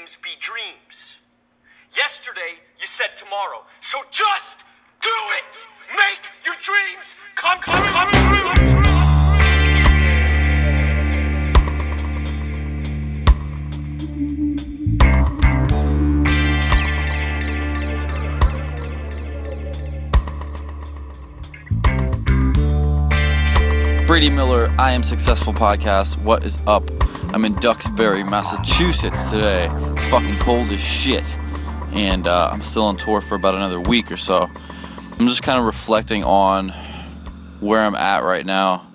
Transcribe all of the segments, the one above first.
dreams be dreams. Yesterday, you said tomorrow. So just do it! Make your dreams come true! Come true! Brady Miller, I Am Successful podcast. What is up? I'm in Duxbury, Massachusetts today. It's fucking cold as shit. And uh, I'm still on tour for about another week or so. I'm just kind of reflecting on where I'm at right now.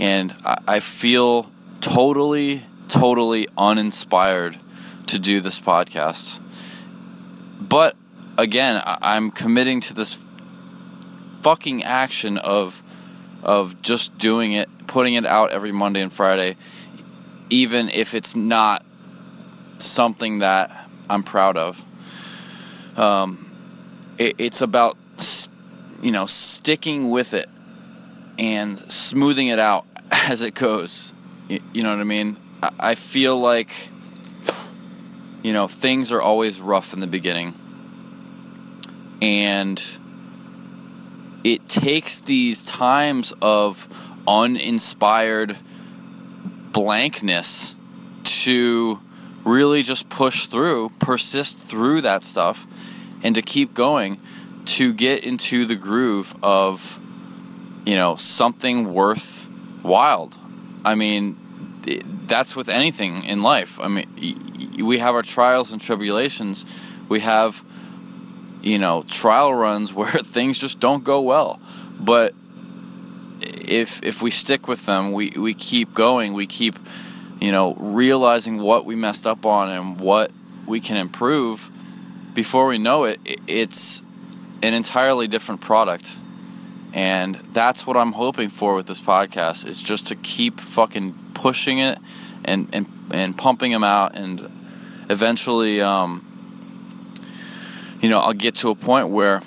And I, I feel totally, totally uninspired to do this podcast. But again, I- I'm committing to this fucking action of of just doing it, putting it out every Monday and Friday, even if it's not something that I'm proud of. Um, it, it's about you know sticking with it and smoothing it out as it goes. You, you know what I mean? I, I feel like you know things are always rough in the beginning, and it takes these times of uninspired blankness to really just push through, persist through that stuff, and to keep going to get into the groove of, you know, something worthwhile. I mean, that's with anything in life. I mean, we have our trials and tribulations. We have you know trial runs where things just don't go well. But if if we stick with them we we keep going. We keep you know realizing what we messed up on and what we can improve. Before we know it it's an entirely different product. And that's what I'm hoping for with this podcast is just to keep fucking pushing it and and and pumping them out and eventually um, you know, I'll get to a point where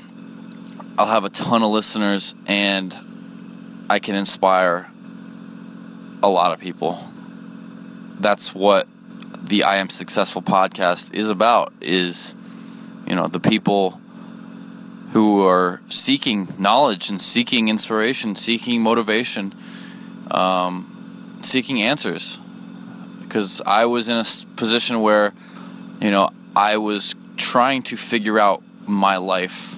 I'll have a ton of listeners and I can inspire a lot of people. That's what the I Am Successful podcast is about is you know, the people who are seeking knowledge and seeking inspiration, seeking motivation, um, seeking answers. Because I was in a position where, you know, I was trying to figure out my life.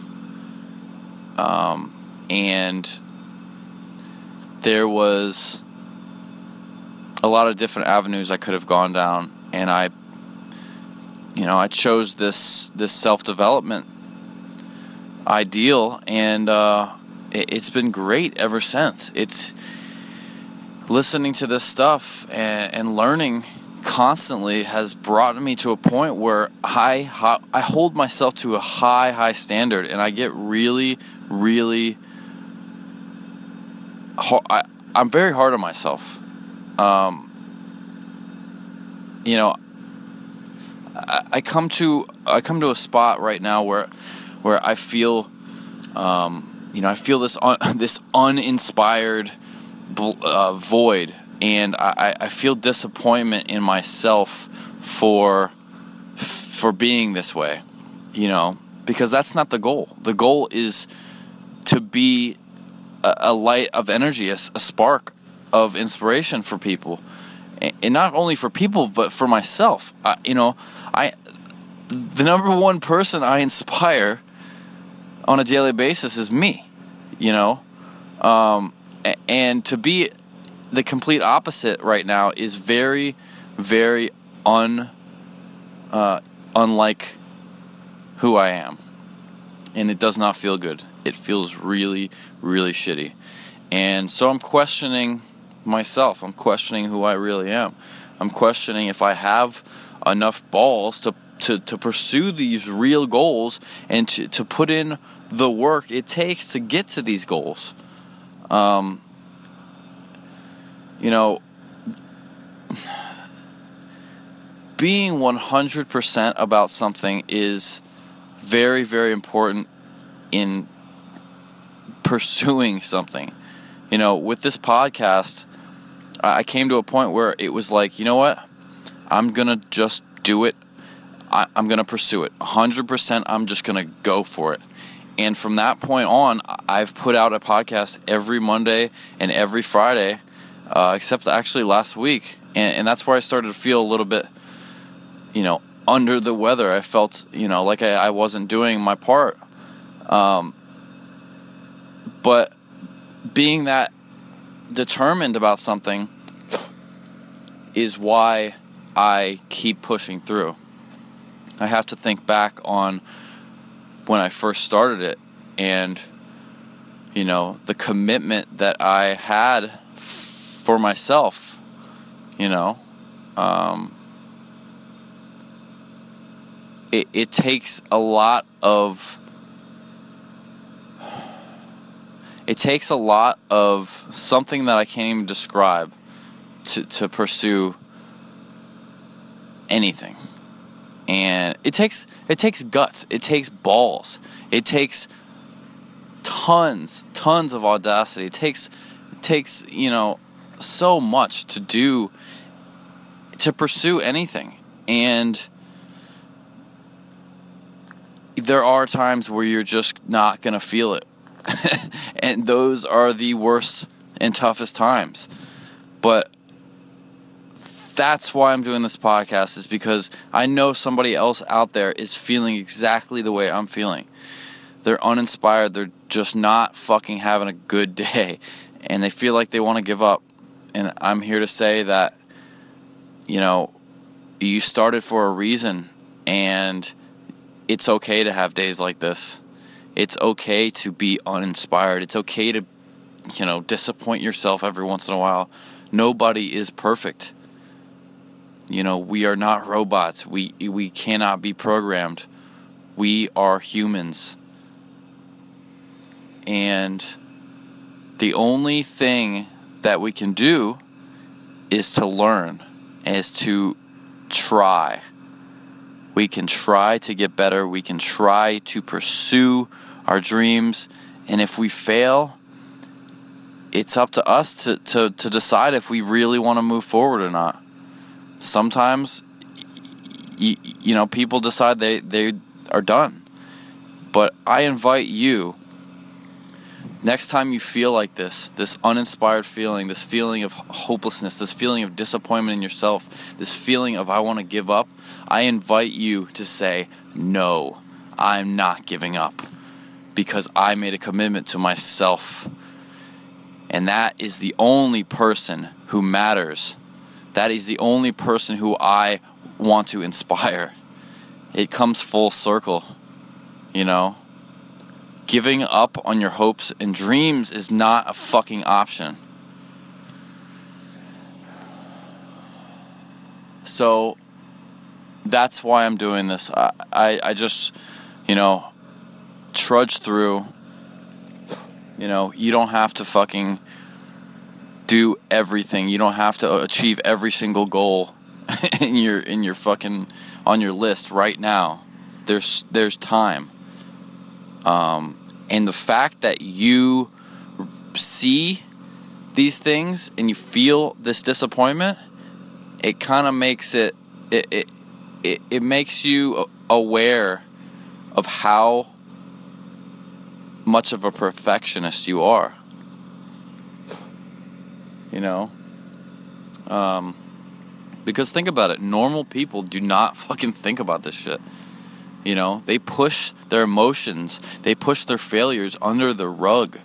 Um, and there was a lot of different avenues I could have gone down, and I, you know, I chose this this self development ideal, and uh, it, it's been great ever since. It's listening to this stuff and, and learning constantly has brought me to a point where I I hold myself to a high high standard and I get really really I I'm very hard on myself. Um, you know, I, I come to I come to a spot right now where where I feel um, you know I feel this un, this uninspired uh, void and I, I feel disappointment in myself for for being this way you know because that's not the goal. The goal is to be a, a light of energy a, a, spark of inspiration for people. And not only for people but for myself. I, you know i the number one person i inspire on a daily basis is me you know? Um, and to be the complete opposite right now is very, very un, uh, unlike who I am, and it does not feel good. It feels really, really shitty, and so I'm questioning myself. I'm questioning who I really am. I'm questioning if I have enough balls to to, to pursue these real goals and to, to put in the work it takes to get to these goals. Um, you know, being 100% about something is very, very important in pursuing something. You know, with this podcast, I came to a point where it was like, you know what? I'm going to just do it. I, I'm going to pursue it. 100%, I'm just going to go for it. And from that point on, I've put out a podcast every Monday and every Friday, uh, except actually last week. And, and that's where I started to feel a little bit, you know, under the weather. I felt, you know, like I, I wasn't doing my part. Um, but being that determined about something is why I keep pushing through. I have to think back on when I first started it and you know the commitment that I had for myself you know um, it, it takes a lot of it takes a lot of something that I can't even describe to, to pursue anything. And it takes it takes guts, it takes balls, it takes tons, tons of audacity. It takes it takes, you know, so much to do to pursue anything. And there are times where you're just not going to feel it. and those are the worst and toughest times. But that's why I'm doing this podcast is because I know somebody else out there is feeling exactly the way I'm feeling. They're uninspired, they're just not fucking having a good day and they feel like they want to give up. And I'm here to say that you know, you started for a reason and it's okay to have days like this. It's okay to be uninspired. It's okay to, you know, disappoint yourself every once in a while. Nobody is perfect. You know, we are not robots. We we cannot be programmed. We are humans. And the only thing that we can do is to learn, is to try. We can try to get better. We can try to pursue our dreams. And if we fail, it's up to us to, to, to decide if we really want to move forward or not. Sometimes, you, you know, people decide they, they are done. But I invite you next time you feel like this, this uninspired feeling, this feeling of hopelessness, this feeling of disappointment in yourself, this feeling of I want to give up, I invite you to say, No, I'm not giving up because I made a commitment to myself. And that is the only person who matters. That is the only person who I want to inspire. It comes full circle, you know? Giving up on your hopes and dreams is not a fucking option. So that's why I'm doing this. I, I, I just, you know, trudge through. You know, you don't have to fucking do everything. You don't have to achieve every single goal in your in your fucking on your list right now. There's there's time. Um, and the fact that you see these things and you feel this disappointment, it kind of makes it it, it it it makes you aware of how much of a perfectionist you are. You know? Um, because think about it normal people do not fucking think about this shit. You know, they push their emotions, they push their failures under the rug,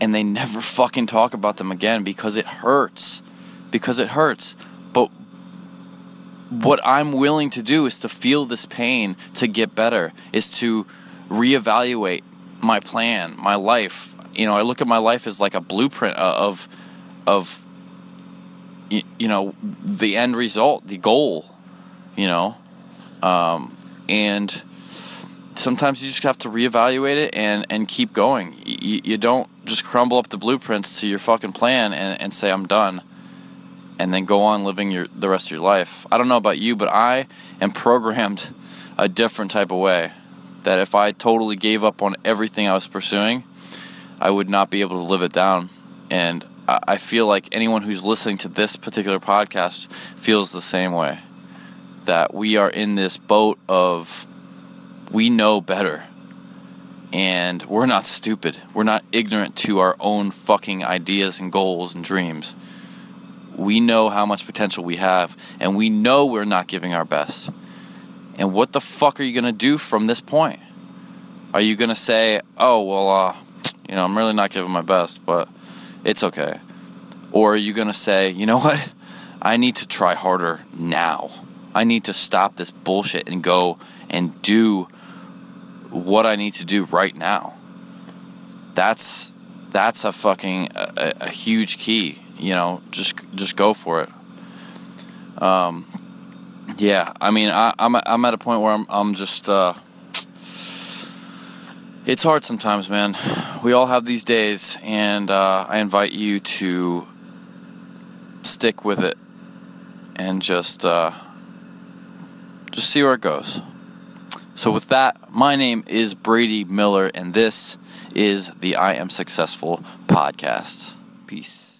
and they never fucking talk about them again because it hurts. Because it hurts. But what I'm willing to do is to feel this pain to get better, is to reevaluate my plan, my life. You know, I look at my life as like a blueprint of, of, you know, the end result, the goal. You know, um, and sometimes you just have to reevaluate it and and keep going. You, you don't just crumble up the blueprints to your fucking plan and, and say I'm done, and then go on living your the rest of your life. I don't know about you, but I am programmed a different type of way that if I totally gave up on everything I was pursuing, I would not be able to live it down. And I feel like anyone who's listening to this particular podcast feels the same way. That we are in this boat of we know better. And we're not stupid. We're not ignorant to our own fucking ideas and goals and dreams. We know how much potential we have, and we know we're not giving our best. And what the fuck are you to do from this point? Are you to say, oh, well, uh, you know, I'm really not giving my best, but it's okay? Or are you to say, you know what? I need to try harder now. I need to stop this bullshit and go and do what I need to do right now. That's that's a fucking a, a huge key. You know, just just go for it. Um, yeah, I mean, I, I'm I'm at a point where I'm I'm just. Uh, it's hard sometimes, man. We all have these days, and uh, I invite you to stick with it and just uh, just see where it goes. So, with that, my name is Brady Miller, and this is the I Am Successful podcast. Peace.